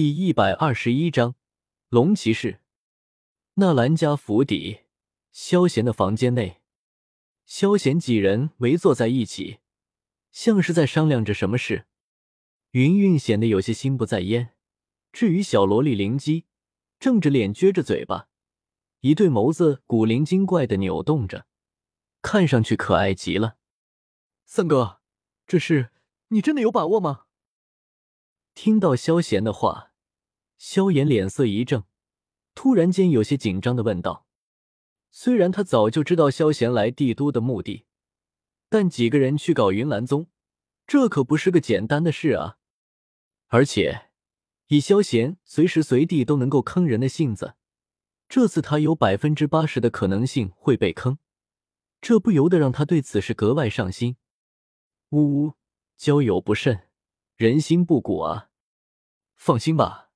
第一百二十一章龙骑士。纳兰家府邸，萧贤的房间内，萧贤几人围坐在一起，像是在商量着什么事。云云显得有些心不在焉。至于小萝莉灵姬，正着脸撅着嘴巴，一对眸子古灵精怪的扭动着，看上去可爱极了。三哥，这事你真的有把握吗？听到萧贤的话，萧炎脸色一正，突然间有些紧张的问道：“虽然他早就知道萧贤来帝都的目的，但几个人去搞云岚宗，这可不是个简单的事啊！而且以萧贤随时随地都能够坑人的性子，这次他有百分之八十的可能性会被坑，这不由得让他对此事格外上心。呜呜，交友不慎，人心不古啊！”放心吧，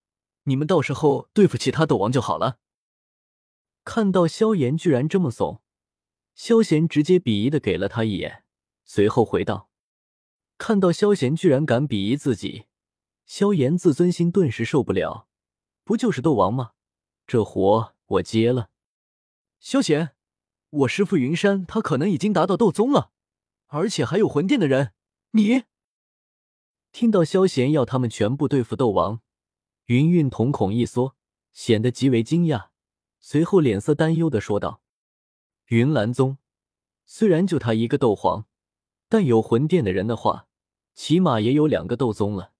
你们到时候对付其他斗王就好了。看到萧炎居然这么怂，萧贤直接鄙夷的给了他一眼，随后回道：“看到萧贤居然敢鄙夷自己，萧炎自尊心顿时受不了。不就是斗王吗？这活我接了。”萧贤，我师父云山他可能已经达到斗宗了，而且还有魂殿的人，你。听到萧贤要他们全部对付斗王，云云瞳孔一缩，显得极为惊讶，随后脸色担忧的说道：“云岚宗虽然就他一个斗皇，但有魂殿的人的话，起码也有两个斗宗了。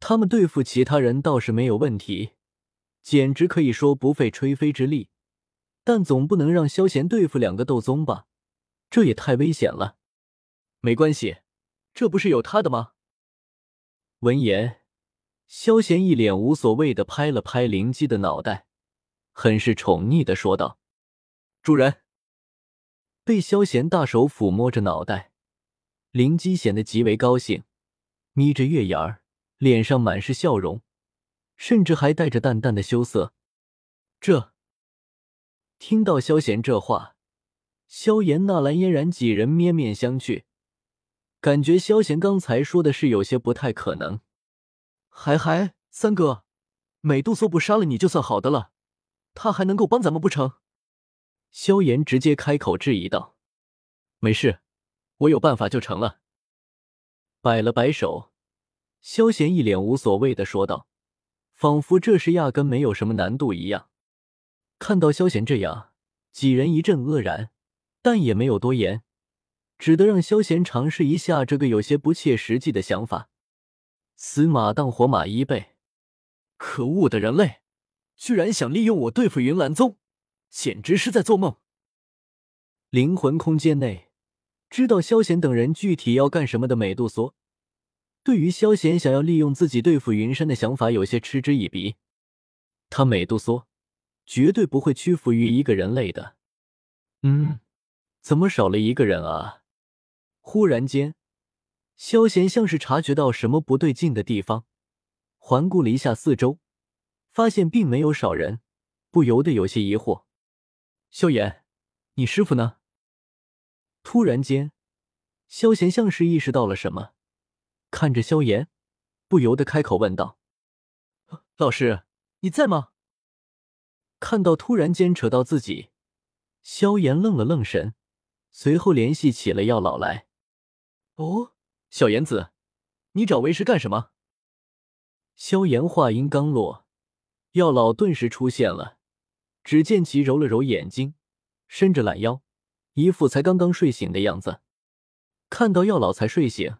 他们对付其他人倒是没有问题，简直可以说不费吹灰之力。但总不能让萧贤对付两个斗宗吧？这也太危险了。没关系，这不是有他的吗？”闻言，萧贤一脸无所谓的拍了拍灵姬的脑袋，很是宠溺的说道：“主人。”被萧贤大手抚摸着脑袋，灵姬显得极为高兴，眯着月牙儿，脸上满是笑容，甚至还带着淡淡的羞涩。这听到萧贤这话，萧炎、纳兰嫣然几人面面相觑。感觉萧贤刚才说的是有些不太可能，还还三哥，美杜莎不杀了你就算好的了，他还能够帮咱们不成？萧炎直接开口质疑道：“没事，我有办法就成了。”摆了摆手，萧贤一脸无所谓的说道，仿佛这事压根没有什么难度一样。看到萧贤这样，几人一阵愕然，但也没有多言。只得让萧贤尝试一下这个有些不切实际的想法。死马当活马医呗！可恶的人类，居然想利用我对付云岚宗，简直是在做梦！灵魂空间内，知道萧贤等人具体要干什么的美杜莎，对于萧贤想要利用自己对付云山的想法有些嗤之以鼻。他美杜莎绝对不会屈服于一个人类的。嗯，怎么少了一个人啊？忽然间，萧贤像是察觉到什么不对劲的地方，环顾了一下四周，发现并没有少人，不由得有些疑惑：“萧炎，你师傅呢？”突然间，萧贤像是意识到了什么，看着萧炎，不由得开口问道：“老师，你在吗？”看到突然间扯到自己，萧炎愣了愣神，随后联系起了药老来。哦，小言子，你找为师干什么？萧炎话音刚落，药老顿时出现了。只见其揉了揉眼睛，伸着懒腰，一副才刚刚睡醒的样子。看到药老才睡醒，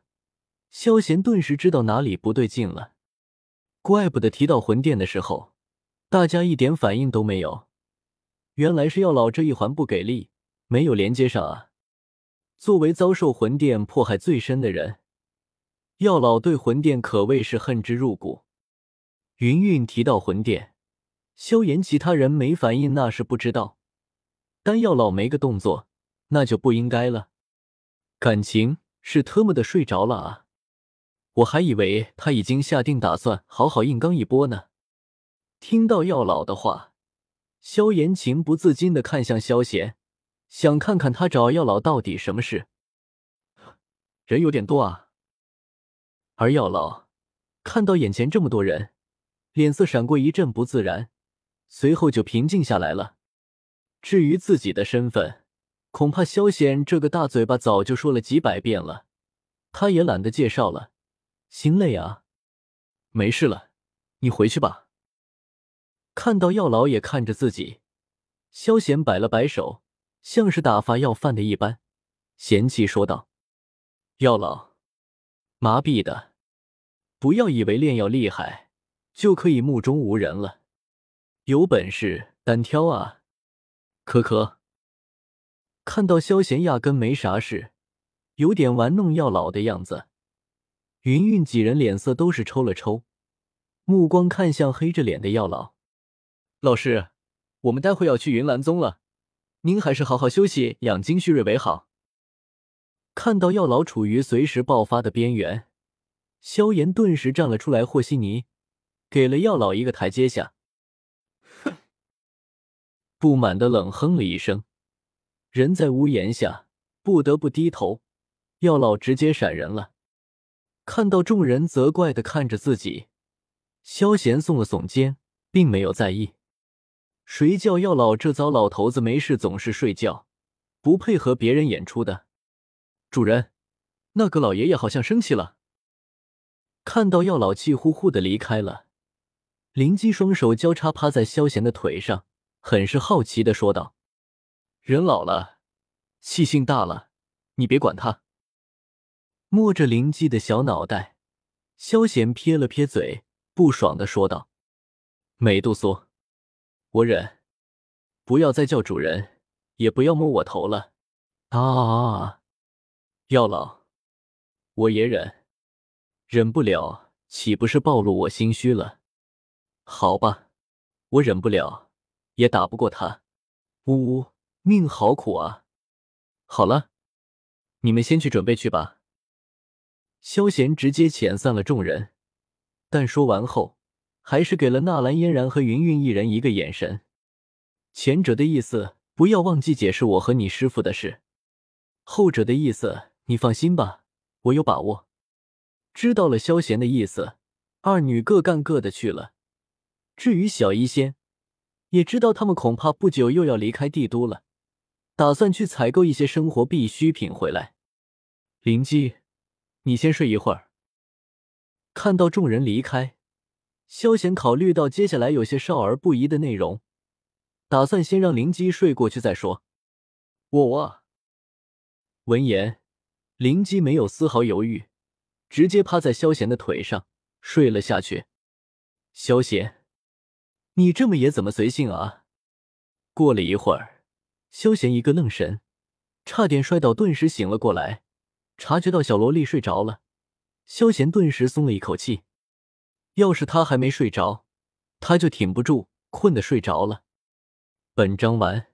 萧炎顿时知道哪里不对劲了。怪不得提到魂殿的时候，大家一点反应都没有，原来是药老这一环不给力，没有连接上啊。作为遭受魂殿迫害最深的人，药老对魂殿可谓是恨之入骨。云云提到魂殿，萧炎其他人没反应那是不知道，但药老没个动作，那就不应该了。感情是特么的睡着了啊！我还以为他已经下定打算好好硬刚一波呢。听到药老的话，萧炎情不自禁的看向萧贤。想看看他找药老到底什么事？人有点多啊。而药老看到眼前这么多人，脸色闪过一阵不自然，随后就平静下来了。至于自己的身份，恐怕萧贤这个大嘴巴早就说了几百遍了，他也懒得介绍了，心累啊。没事了，你回去吧。看到药老也看着自己，萧贤摆了摆手，像是打发要饭的一般，嫌弃说道：“药老，麻痹的，不要以为炼药厉害就可以目中无人了，有本事单挑啊！”可可。看到萧贤压根没啥事，有点玩弄药老的样子，云云几人脸色都是抽了抽，目光看向黑着脸的药老。老师，我们待会要去云岚宗了，您还是好好休息养精蓄锐为好。看到药老处于随时爆发的边缘，萧炎顿时站了出来，和稀泥，给了药老一个台阶下。哼，不满的冷哼了一声。人在屋檐下，不得不低头。药老直接闪人了。看到众人责怪的看着自己，萧炎耸了耸肩，并没有在意。谁叫药老这糟老头子没事总是睡觉，不配合别人演出的？主人，那个老爷爷好像生气了。看到药老气呼呼的离开了，灵姬双手交叉趴在萧贤的腿上，很是好奇的说道。人老了，气性大了，你别管他。摸着灵姬的小脑袋，萧贤撇了撇嘴，不爽的说道：“美杜莎，我忍，不要再叫主人，也不要摸我头了。”啊！药老，我也忍，忍不了，岂不是暴露我心虚了？好吧，我忍不了，也打不过他。呜呜。命好苦啊！好了，你们先去准备去吧。萧贤直接遣散了众人，但说完后，还是给了纳兰嫣然和云云一人一个眼神。前者的意思，不要忘记解释我和你师傅的事；后者的意思，你放心吧，我有把握。知道了萧贤的意思，二女各干各的去了。至于小医仙，也知道他们恐怕不久又要离开帝都了。打算去采购一些生活必需品回来。灵姬，你先睡一会儿。看到众人离开，萧贤考虑到接下来有些少儿不宜的内容，打算先让灵姬睡过去再说。我我。闻言，灵姬没有丝毫犹豫，直接趴在萧贤的腿上睡了下去。萧贤，你这么野怎么随性啊？过了一会儿。萧贤一个愣神，差点摔倒，顿时醒了过来，察觉到小萝莉睡着了，萧贤顿时松了一口气。要是他还没睡着，他就挺不住，困得睡着了。本章完。